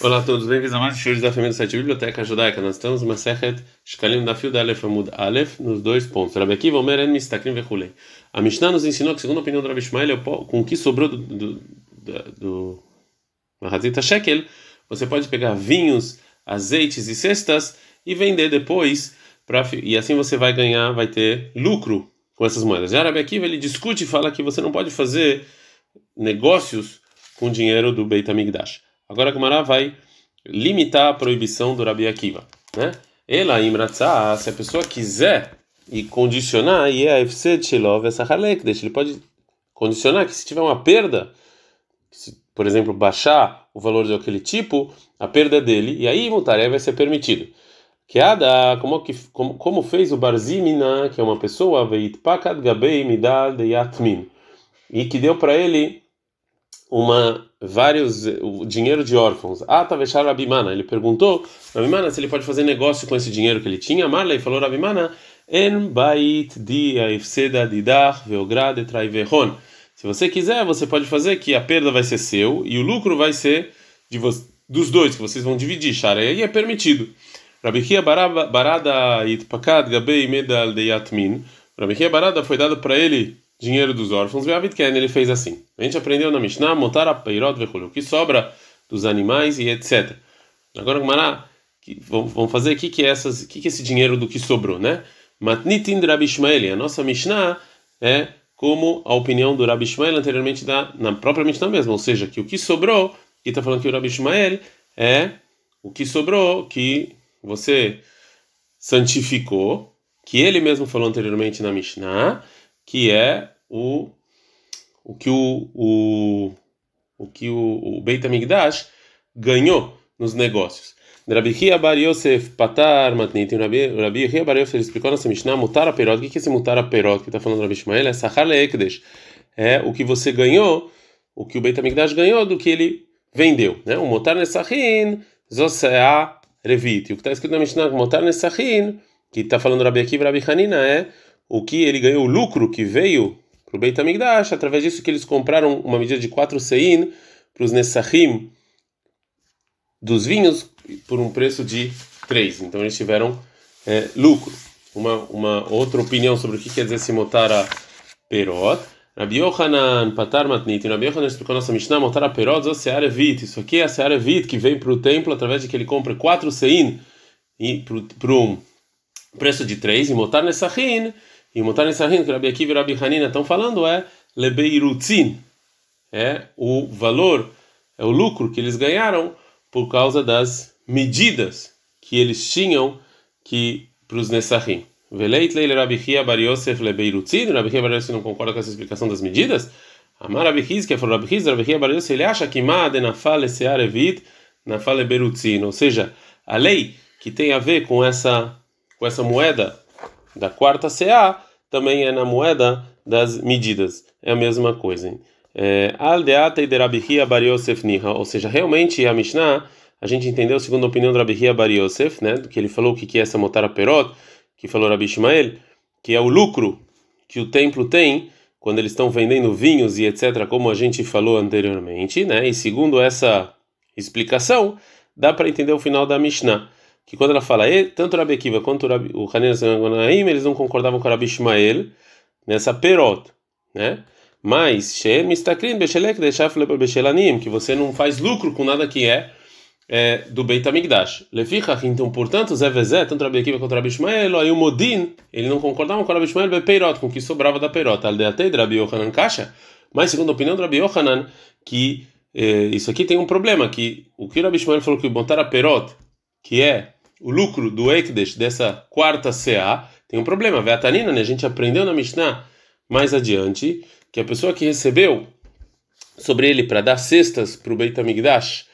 Olá a todos, bem-vindos a mais shows da família do site Biblioteca Judaica. Nós estamos na Sechet Shkalim da Fio da Aleph Amud Aleph, nos dois pontos. Rabi Akiva, Omer, En Mistakrim Vechulei. A Mishnah nos ensinou que, segundo a opinião do Rabi Ishmael, com o que sobrou do, do, do, do Shekel, você pode pegar vinhos, azeites e cestas e vender depois, pra, e assim você vai ganhar, vai ter lucro com essas moedas. Já Rabi Akiva, ele discute e fala que você não pode fazer negócios com dinheiro do Beit HaMikdash. Agora a Gemara vai limitar a proibição do Rabi Akiva, né? Ela imratzah, se a pessoa quiser e condicionar, e é ele pode condicionar que se tiver uma perda, se, por exemplo, baixar o valor de aquele tipo, a perda é dele, e aí mutaré vai ser permitido. Que ada, como, como, como fez o Barzimina, que é uma pessoa, veitpakat gabei midal de yatmin, e que deu para ele uma vários o dinheiro de órfãos. Ah, tá vechar Rabimana. Ele perguntou Rabimana se ele pode fazer negócio com esse dinheiro que ele tinha. Marley falou Rabimana en bait di aifseda didach veograd traivehon. Se você quiser, você pode fazer que a perda vai ser seu e o lucro vai ser de dos dois que vocês vão dividir. Shara aí é permitido. Rabichia barada itpakad gabei medal de yatmin. Rabichia barada foi dado para ele dinheiro dos órfãos, Ken ele fez assim. A gente aprendeu na Mishnah, montar a peirot o que sobra dos animais e etc. Agora, Gmará, vamos fazer aqui que essas, que que esse dinheiro do que sobrou, né? Matnitin Rabi Ishmael, a nossa Mishnah é como a opinião do Rabi Ishmael anteriormente da, na própria Mishnah mesmo, ou seja, que o que sobrou, que está falando que o Rabi Ishmael é o que sobrou que você santificou, que ele mesmo falou anteriormente na Mishnah, que é o, o que o, o, o que o, o Beit HaMikdash ganhou nos negócios. Rabi Chia Bar Yosef Patar Matnit, Rabi Chia Bar Yosef explicou nossa Mishnah, Mutar Perot, o que é esse Mutar Perot que está falando Rabi Ishmael? É Sahar Leekdesh, é o que você ganhou, o que o Beit HaMikdash ganhou do que ele vendeu, né? O Mutar Nesachin, Zosea Revit, o que está escrito na Mishnah, Mutar Nesachin, que está falando Rabi Akiva Rabi Hanina, é o que ele ganhou, o lucro que veio para o Beit HaMikdash, através disso que eles compraram uma medida de 4 sein para os Nessahim dos vinhos por um preço de 3. Então eles tiveram é, lucro. Uma, uma outra opinião sobre o que quer dizer se motara perot. Rabi Yohanan patar matnit. Rabi Yohanan explicou nossa Mishnah, motara perot, seara vit. Isso aqui é a seara vit que vem para o templo através de que ele compra 4 sein para um preço de 3 e motar nessahim e o Mutar Nissahin, que Rabi Akiva e Rabi Hanina estão falando, é Lebeirutzin. É o valor, é o lucro que eles ganharam por causa das medidas que eles tinham que para os Nessahim. Veleit leile Rabi Chia Bar Yosef Lebeirutzin. Rabi Chia Bar Yosef não concorda com essa explicação das medidas? Amar Rabi Chiz, que é Rabi Chiz, Rabi Chia Bar Yosef, ele acha que Made Nafal Sear Evit Nafal Lebeirutzin. Ou seja, a lei que tem a ver com essa, com essa moeda da quarta CA também é na moeda das medidas. É a mesma coisa. É, Aldeata e de Rabihia Bar Yosef Niha. Ou seja, realmente a Mishnah, a gente entendeu segundo a opinião do Rabihia Bar Yosef, né? Que ele falou que, que é essa motara perot, que falou Rabi Ishmael, que é o lucro que o templo tem quando eles estão vendendo vinhos e etc., como a gente falou anteriormente, né? E segundo essa explicação, dá para entender o final da Mishnah que quando ela fala, tanto o Rabi Akiva quanto o Hanina Zangonaim, eles não concordavam com o Rabi Ishmael nessa perot, né? Mas, Shem Mistakrin Beshelek Deshafle Beshelanim, que você não faz lucro com nada que é, é do Beit HaMikdash. Lefichach, então, portanto, Zé Vezé, tanto o Rabi Akiva quanto o Rabi Ishmael, aí o Modin, ele não concordava com o Rabi Ishmael Bepeirot, com o que sobrava da perot, Aldeatei de Rabi Yohanan Kasha, mas segundo a opinião do Rabi Yohanan, que eh, isso aqui tem um problema, que o que o Rabi Ishmael falou que botar a perot, que é o lucro do Ekdesh dessa quarta CA, tem um problema. Veatanina, né? A gente aprendeu na Mishnah mais adiante que a pessoa que recebeu sobre ele para dar cestas para o Beit HaMikdash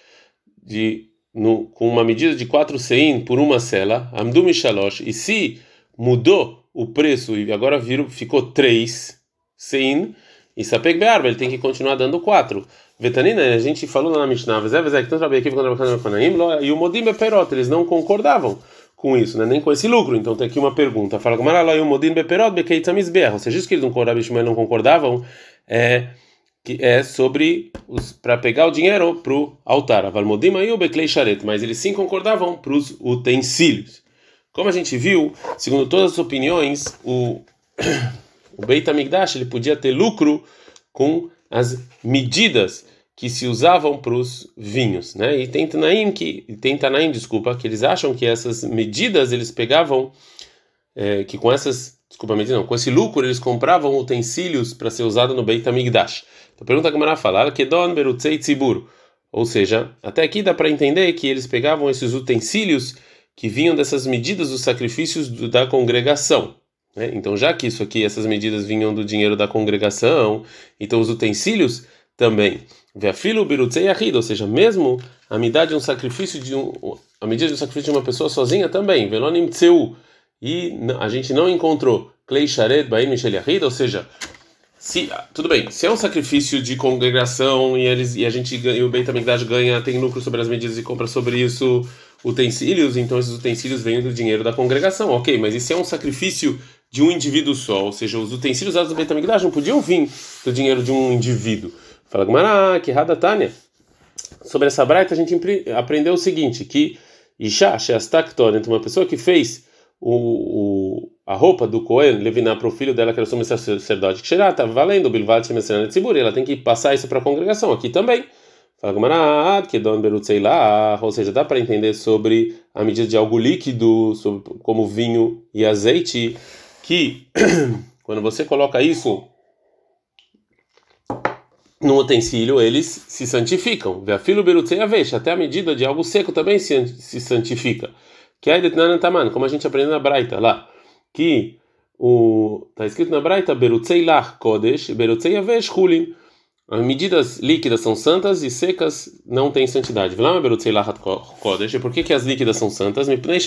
de, no, com uma medida de 4 sein por uma cela, Amdu Mishalosh, e se mudou o preço e agora virou, ficou 3 sein, e Sapek Be'arba, ele tem que continuar dando 4. Vetanina, a gente falou na Mishnah, e o Modim Beperot, eles não concordavam com isso, né? nem com esse lucro. Então tem aqui uma pergunta. Fala e o Modim Beperot. Ou seja, isso que eles não, Shmuel não concordavam é que é sobre para pegar o dinheiro para o altar. Avalmodim aí o Beklei Sharet, mas eles sim concordavam para os utensílios. Como a gente viu, segundo todas as opiniões, o, o Beit HaMikdash ele podia ter lucro com as medidas que se usavam para os vinhos, né? E tem Tanaim que tem Tanaim, desculpa, que eles acham que essas medidas eles pegavam é, que com essas, desculpa, medida não, com esse lucro eles compravam utensílios para ser usado no Beit HaMikdash. Então pergunta a Gamara fala, que don berutzei tzibur. Ou seja, até aqui dá para entender que eles pegavam esses utensílios que vinham dessas medidas dos sacrifícios da congregação. Né? Então, já que isso aqui, essas medidas vinham do dinheiro da congregação, então os utensílios também. Veafilo birutzei ahid, ou seja, mesmo a medida de um sacrifício de um, a medida de um sacrifício de uma pessoa sozinha também. Velonim tseu. E a gente não encontrou klei sharet baim mishel ahid, ou seja, se tudo bem, se é um sacrifício de congregação e eles e a gente e o Beit HaMikdash ganha, tem lucro sobre as medidas e compra sobre isso utensílios, então esses utensílios vêm do dinheiro da congregação, ok, mas e se é um sacrifício de um indivíduo só, ou seja, os utensílios usados no Beit HaMikdash não podiam vir do dinheiro de um indivíduo. Fala Gmará, que rada Tânia. Sobre essa braita a gente aprendeu o seguinte, que Isha, Sheastak entre uma pessoa que fez o, o, a roupa do Cohen, levinar para o filho dela, que era sumo sacerdote, que será, está valendo o Bilvat Tzibur, ela tem que passar isso para a congregação, aqui também. Fala Gamarad, que Don Berutzei lá, ou seja, dá para entender sobre a medida de algo líquido, sobre, como vinho e azeite, que quando você coloca isso no utensílio, eles se santificam. Vê a filo Berutzei Avesh, até a medida de algo seco também se, se santifica que é como a gente aprende na Braita lá, que o tá escrito na Braita Berutzei Lach Kodesh, Berutzei Avesh Hulin. As medidas líquidas são santas e secas não têm santidade. Por que que as líquidas são santas? Porque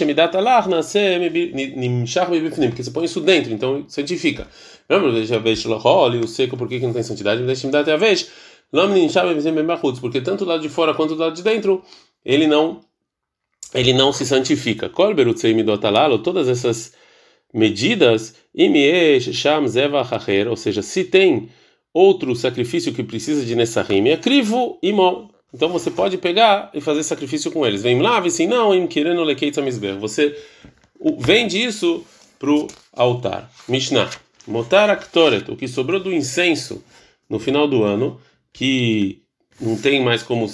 você põe isso dentro, então santifica. O seco, por que que não tem santidade? Porque tanto do lado de fora quanto do lado de dentro ele não ele não se santifica. Todas essas medidas, ou seja, se tem outro sacrifício que precisa de Nessahim, é crivo e mó. Então você pode pegar e fazer sacrifício com eles. Vem lá, se não, im querendo Você vende isso pro altar. Mishnah. Motar aktoret, o que sobrou do incenso no final do ano, que não tem mais como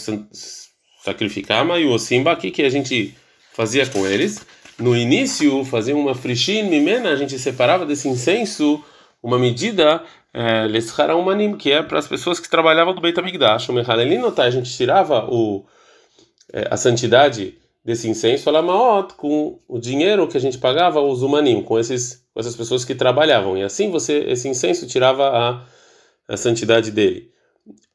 sacrificar, mas o simba aqui que a gente fazia com eles. No início, fazia uma frishin mimena, a gente separava desse incenso uma medida lesharaumanim, que é para as pessoas que trabalhavam do Beit HaMikdash. O Mechalelinotai, a gente tirava o, eh, a santidade desse incenso, Alamaot, com o dinheiro que a gente pagava aos humanim, com, esses, com essas pessoas que trabalhavam. E assim você esse incenso tirava a, a santidade dele.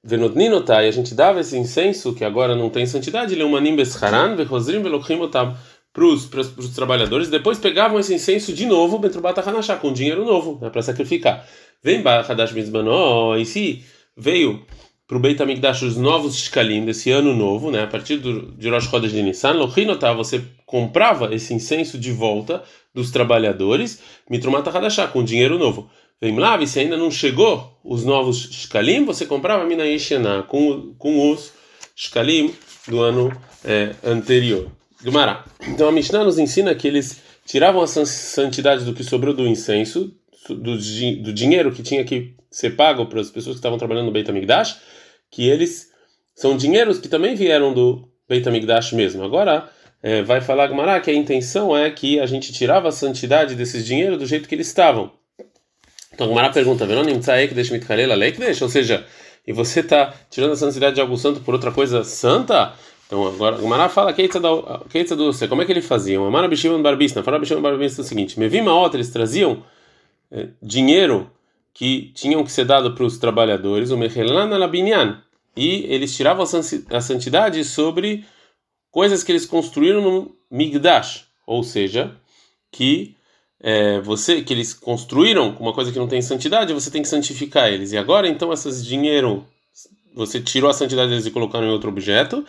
Venotninotai, a gente dava esse incenso, que agora não tem santidade, leumanim bescharan, vehozrim velochimotam, para os trabalhadores, depois pegavam esse incenso de novo, Betrubata Hanashá, com dinheiro novo, né, para sacrificar. Vem Hadash Mizmanó, e se veio para o Beit HaMikdash os novos shkalim desse ano novo, né, a partir do, de Rosh Chodesh de Nissan, Lochinotá, você comprava esse incenso de volta dos trabalhadores, Mitrumata Hadashá, com dinheiro novo. Vem lá, se ainda não chegou os novos shkalim, você comprava Mina Yeshena com, com os shkalim do ano é, anterior. Gumará. Então a Mishnah nos ensina que eles tiravam a santidade do que sobrou do incenso, do, do dinheiro que tinha que ser pago para as pessoas que estavam trabalhando no Beit HaMikdash, que eles são dinheiros que também vieram do Beit HaMikdash mesmo. Agora é, vai falar Gumará que a intenção é que a gente tirava a santidade desses dinheiros do jeito que eles estavam. Então, Gumara pergunta, ou seja, e você está tirando a santidade de algo santo por outra coisa santa? Então, agora, Gumara fala, Keitza do você, como é que ele fazia? Amara Bishimon Barbisna, fala Bishimon Barbisna o seguinte, me vi uma outra, eles traziam é, dinheiro que tinham que ser dado para os trabalhadores, o Mechelan Alabinyan, e eles tiravam a santidade sobre coisas que eles construíram no Migdash, ou seja, que é, você que eles construíram uma coisa que não tem santidade, você tem que santificar eles. E agora, então, esses dinheiro, você tirou a santidade deles e colocou em outro objeto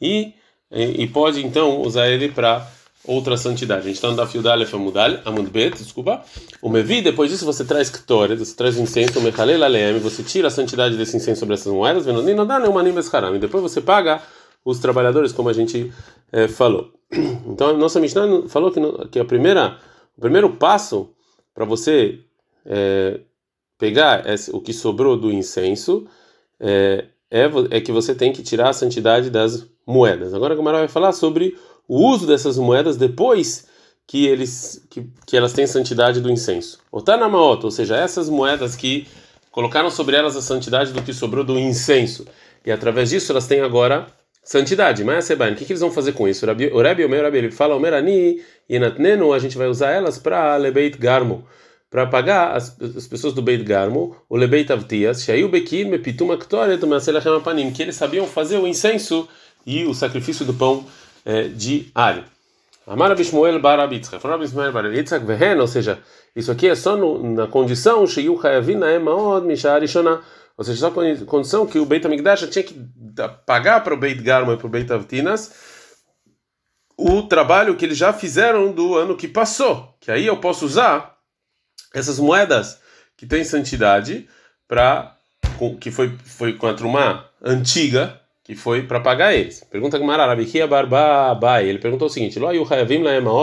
e, e, pode então usar ele para outra santidade. A gente está no Dafio Dalef Amudal, Amudbet, desculpa. O Mevi, depois disso você traz Ktore, você traz o incenso, o Mechalel você tira a santidade desse incenso sobre essas moedas, não dá nenhuma Haram. E depois você paga os trabalhadores, como a gente é, falou. Então, a nossa Mishnah falou que, que a primeira, o primeiro passo para você é, pegar esse, o que sobrou do incenso é, é, é, que você tem que tirar a santidade das moedas. Agora a Gamara vai falar sobre o uso dessas moedas depois que eles que, que elas têm santidade do incenso. Otanamaot, ou seja, essas moedas que colocaram sobre elas a santidade do que sobrou do incenso. E através disso elas têm agora santidade. Mas Sebain, o que, que eles vão fazer com isso? O Rebbe, o meu Rebbe, ele fala, o Merani e a gente vai usar elas para Lebeit Garmo para pagar as, as, pessoas do Beit Garmo, o Lebeit Avtias, Shayu Bekir, Mepitum Aktoret, Maselachem Apanim, que eles sabiam fazer o incenso e o sacrifício do pão é, de alho. Amar Abishmoel Bar Abitzchak, falou Abishmoel Bar Abitzchak, Vehen, ou seja, isso aqui é só no, na condição, Ishonah, ou seja, só na condição que o Beit Amigdash tinha que pagar para o Beit Garmo e para o Beit Avtinas o trabalho que eles já fizeram do ano que passou, que aí eu posso usar essas moedas que têm santidade para que foi foi contra uma antiga que foi para pagar eles. Pergunta Gamara, Rabikia Barba Ele perguntou o seguinte: Lo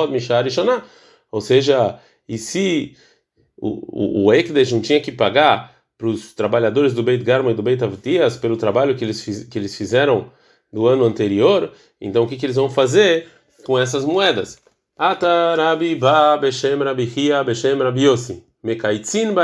mishar Ou seja, e se o, o, não tinha que pagar para os trabalhadores do Beit Garma e do Beit Avtias pelo trabalho que eles, fiz, que eles fizeram no ano anterior, então o que, que eles vão fazer com essas moedas? Ata Rabi Ba Beshem Rabi Hia Beshem Rabi Yossi. Mekaitzin.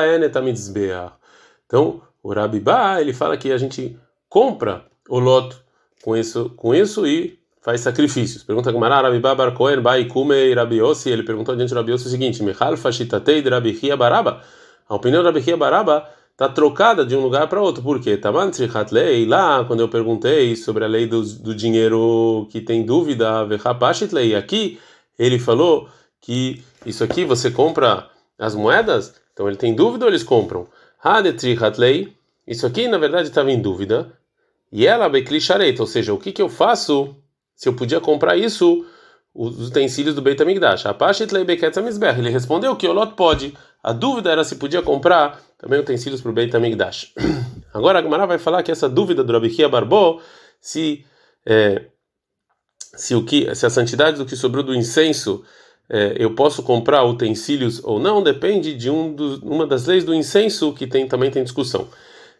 Então, o Rabi Ba, ele fala que a gente compra o loto com isso, com isso e faz sacrifícios. Pergunta Gamara, Rabi Ba Bar Kohen Bai Kume Rabi Yossi. Ele perguntou diante do Rabi Yossi o seguinte: Mechal Fashitatei de Rabi Hia Baraba. A opinião do Rabi Hia Baraba está trocada de um lugar para outro. Por quê? Taman Trichatlei, lá, quando eu perguntei sobre a lei do, do dinheiro que tem dúvida, Vechapashitlei, aqui ele falou que isso aqui você compra as moedas, então ele tem dúvida ou eles compram? Hadetri Hatlei, isso aqui na verdade estava em dúvida. E ela Bekli ou seja, o que, que eu faço se eu podia comprar isso, os utensílios do Beit Amizber. Ele respondeu que o Lot pode. A dúvida era se podia comprar também utensílios para o Beit Amigdash. Agora a Gemara vai falar que essa dúvida do Rabikia Barbô, se é, se o que se a santidade do que sobrou do incenso é, eu posso comprar utensílios ou não depende de um uma das leis do incenso que tem também tem discussão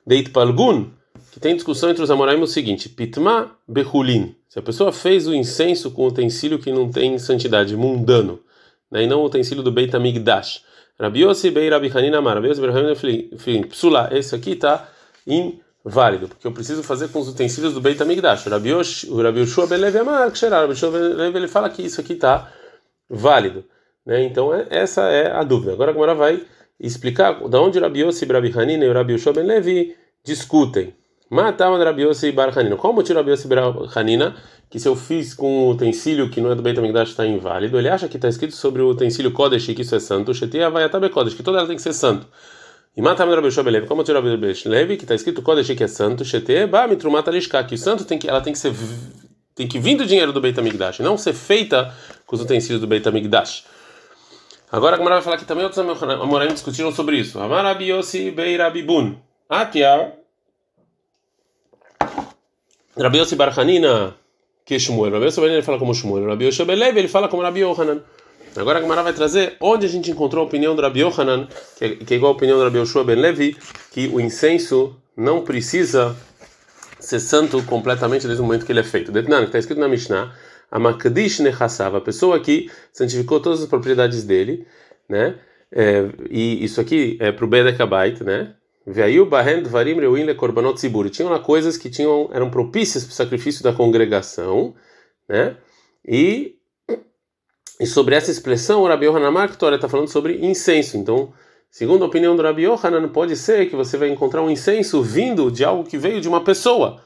deit palgun que tem discussão entre os amoraim o seguinte pitma behulin se a pessoa fez o incenso com utensílio que não tem santidade mundano né, e não o utensílio do Beit Amigdash Rabi Yossi bei Rabi Hanina Amar Rabi Yossi bei Hanina Psula esse aqui está em válido, porque eu preciso fazer com os utensílios do Beit HaMikdash. O Rabi Yoshua Belev Amar, que Rabi Yoshua Belev, ele fala que isso aqui está válido. Né? Então, é, essa é a dúvida. Agora a Gemara vai explicar da onde Rabi Yossi, Rabi Hanina e o Rabi Yoshua Ben Levi discutem. Matavam Rabi Yossi e Bar Hanina. Qual o motivo Rabi Yossi e Bar Hanina? Que se eu fiz com um utensílio que não é do Beit HaMikdash está inválido, ele acha que está escrito sobre o utensílio Kodesh que isso é santo, Shetia vai até Kodesh, que toda ela tem que ser santo. E mata Rabi Shobelev, como tira Rabi Levi, que está escrito Kodesh que é santo, Shete, Ba, Mitrumata Lishka, que o santo tem que, ela tem que ser, tem que vir do dinheiro do Beit HaMikdash, não ser feita com os utensílios do Beit HaMikdash. Agora a Gemara vai falar que também outros amoraim discutiram sobre isso. Amar Rabi Yossi Bei Rabi Bun. Atiar. Rabi Yossi Barhanina, que Shmuel. Rabi Yossi ele fala como Shmuel. Rabi Yossi Belev, ele fala como Rabi Yohanan. Agora a Gemara vai trazer onde a gente encontrou a opinião do Rabi Yohanan, que é, que é igual a opinião do Rabi Yoshua Ben Levi, que o incenso não precisa ser santo completamente desde o momento que ele é feito. Detnan, que está escrito na Mishnah, a Makdish Nechassav, a pessoa que santificou todas as propriedades dele, né? É, e isso aqui é para o Bedekabait, né? Veio Bahen Dvarim Reuin Le Korbanot Zibur. Tinham lá coisas que tinham, eram propícias para o sacrifício da congregação, né? E e sobre essa expressão, o Rabi Yohanan Marktor está falando sobre incenso. Então, segundo a opinião do Rabi Yohanan, pode ser que você vai encontrar um incenso vindo de algo que veio de uma pessoa,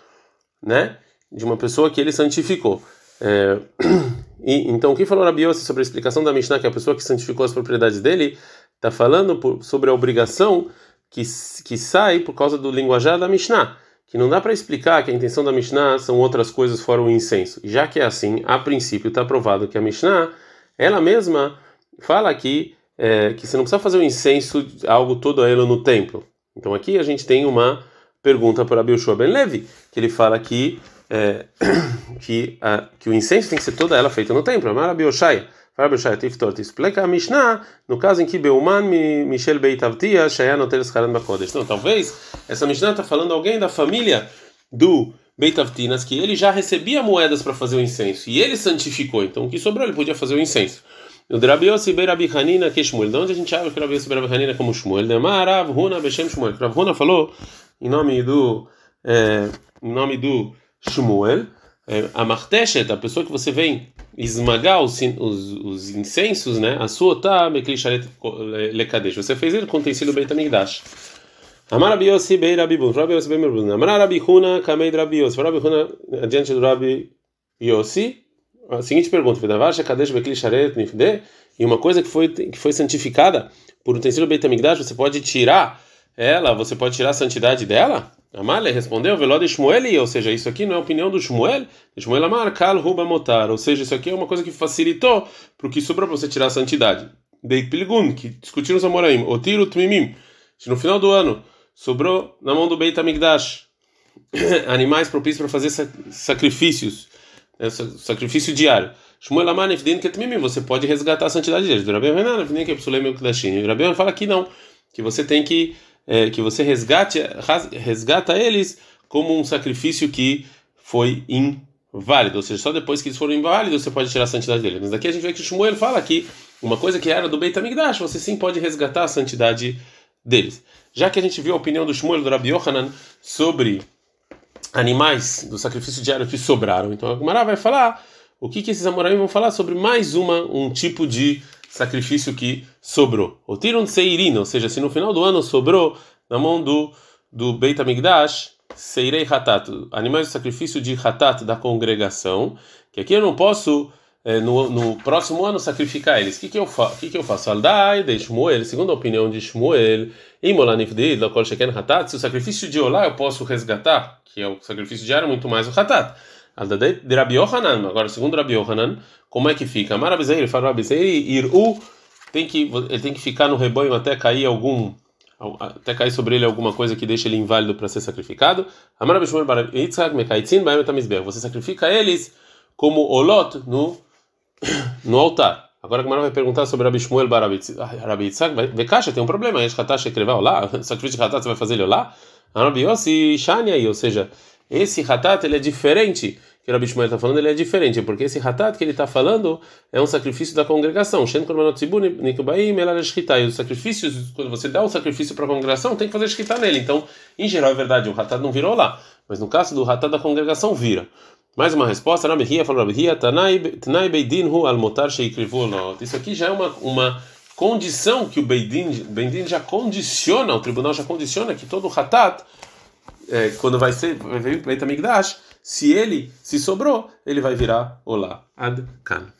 né? De uma pessoa que ele santificou. É... E, então, o que falou Rabi Yossi sobre a explicação da Mishnah, que a pessoa que santificou as propriedades dele, está falando por, sobre a obrigação que, que sai por causa do linguajar da Mishnah que não dá para explicar que a intenção da Mishnah são outras coisas fora o incenso. Já que é assim, a princípio está provado que a Mishnah ela mesma fala aqui é, que você não precisa fazer um incenso, algo todo ela no templo. Então aqui a gente tem uma pergunta para Abishua Ben Levi, que ele fala que, é, que, a, que o incenso tem que ser toda ela feita no templo. Amar Abioshai, explica a Mishnah, no caso em que Beuman Michel Beitavtia, Shayan Hotel Escaran Bakodesh. Então talvez essa Mishnah está falando alguém da família do Beitavtinas, que ele já recebia moedas para fazer o incenso, e ele santificou, então o que sobrou ele podia fazer o incenso. O Drabi Yossi Beirabi Hanina que Shmuel. De onde a gente acha que o Drabi Yossi Beirabi Hanina como Shmuel? Demar Rav Huna Beshem Shmuel. Rav Huna falou em nome do é, em nome do Shmuel, a Marteshet, a pessoa que você vem esmagar os, os, os incensos, né? A sua tá Lekadesh. Você fez ele com o utensílio Beit Amigdash. Amar Rabi Yossi Beirabi Bun. Rabi Yossi Beirabi Bun. Amar Rabi Huna Kamei Rabi Yossi. Rabi Huna adiante do Rabi Yossi a seguinte pergunta: e uma coisa que foi que foi santificada por utensílio Beit Hamikdash, você pode tirar ela, você pode tirar a santidade dela? Amália respondeu, Veló de Shmuel, ou seja, isso aqui não é a opinião do Shmuel, Shmuel Amar, Kal Ruba Motar, ou seja, isso aqui é uma coisa que facilitou para o que sobrou para você tirar a santidade. Dei Pilgun, que discutiram os Amoraim, Otiro Tmimim, que no final do ano sobrou na mão do Beit Hamikdash animais propícios para fazer sacrifícios é sacrifício diário. Shmuel Amar Nefdin Ketmimim, você pode resgatar a santidade deles. Rabi Hanan Nefdin Meukdashin. Rabi fala que não, que você tem que é, que você resgate resgata eles como um sacrifício que foi inválido, ou seja, só depois que eles foram inválidos você pode tirar a santidade deles. Mas aqui a gente vê que Shmuel fala que uma coisa que era do Beit Hamikdash, você sim pode resgatar a santidade deles. Já que a gente viu a opinião do Shmuel do Rabi Yohanan sobre animais do sacrifício diário que sobraram. Então a Gumara vai falar o que, que esses amoraim vão falar sobre mais uma um tipo de sacrifício que sobrou. O tiram seirina, ou seja, se no final do ano sobrou na mão do do Beit Amigdash, seirei hatat, animais do sacrifício de hatat da congregação, que aqui eu não posso é, no, no, próximo ano sacrificar eles. O que, que, eu, fa que, que eu faço? Aldai de Shmuel, segundo a opinião de Shmuel, se o sacrifício de Olá eu posso resgatar, que é o sacrifício diário, muito mais o Hatat. De Rabi Yohanan, agora segundo Rabi Yohanan, como é que fica? Marabizeir, fala Rabizeir, Iru, tem que, ele tem que ficar no rebanho até cair algum até cair sobre ele alguma coisa que deixa ele inválido para ser sacrificado. Você sacrifica eles como olot no no altar. Agora a vai perguntar sobre Rabi Shmuel Rabi Yitzhak. Vekasha tem um problema. Eshkatash escreveu lá. Sacrifício de Hatat você vai fazer ele lá? Rabi Yossi aí. Ou seja, esse Hatat ele é diferente. Que o Rabi está falando, ele é diferente. Porque esse Hatat que ele está falando é um sacrifício da congregação. Os sacrifícios, quando você dá um sacrifício para a congregação, tem que fazer Shkita nele. Então, em geral, é verdade, o Hatat não virou lá. Mas no caso do Hatat da congregação, vira. Mais uma resposta, Rabi falou, Rabi Tanai Beidin hu al motar sheikrivu Isso aqui já é uma, uma condição que o Beidin, Beidin já condiciona, o tribunal já condiciona que todo hatat, é, quando vai ser, vai vir Beit Amigdash, se ele, se sobrou, ele vai virar Olá. Ad Kan.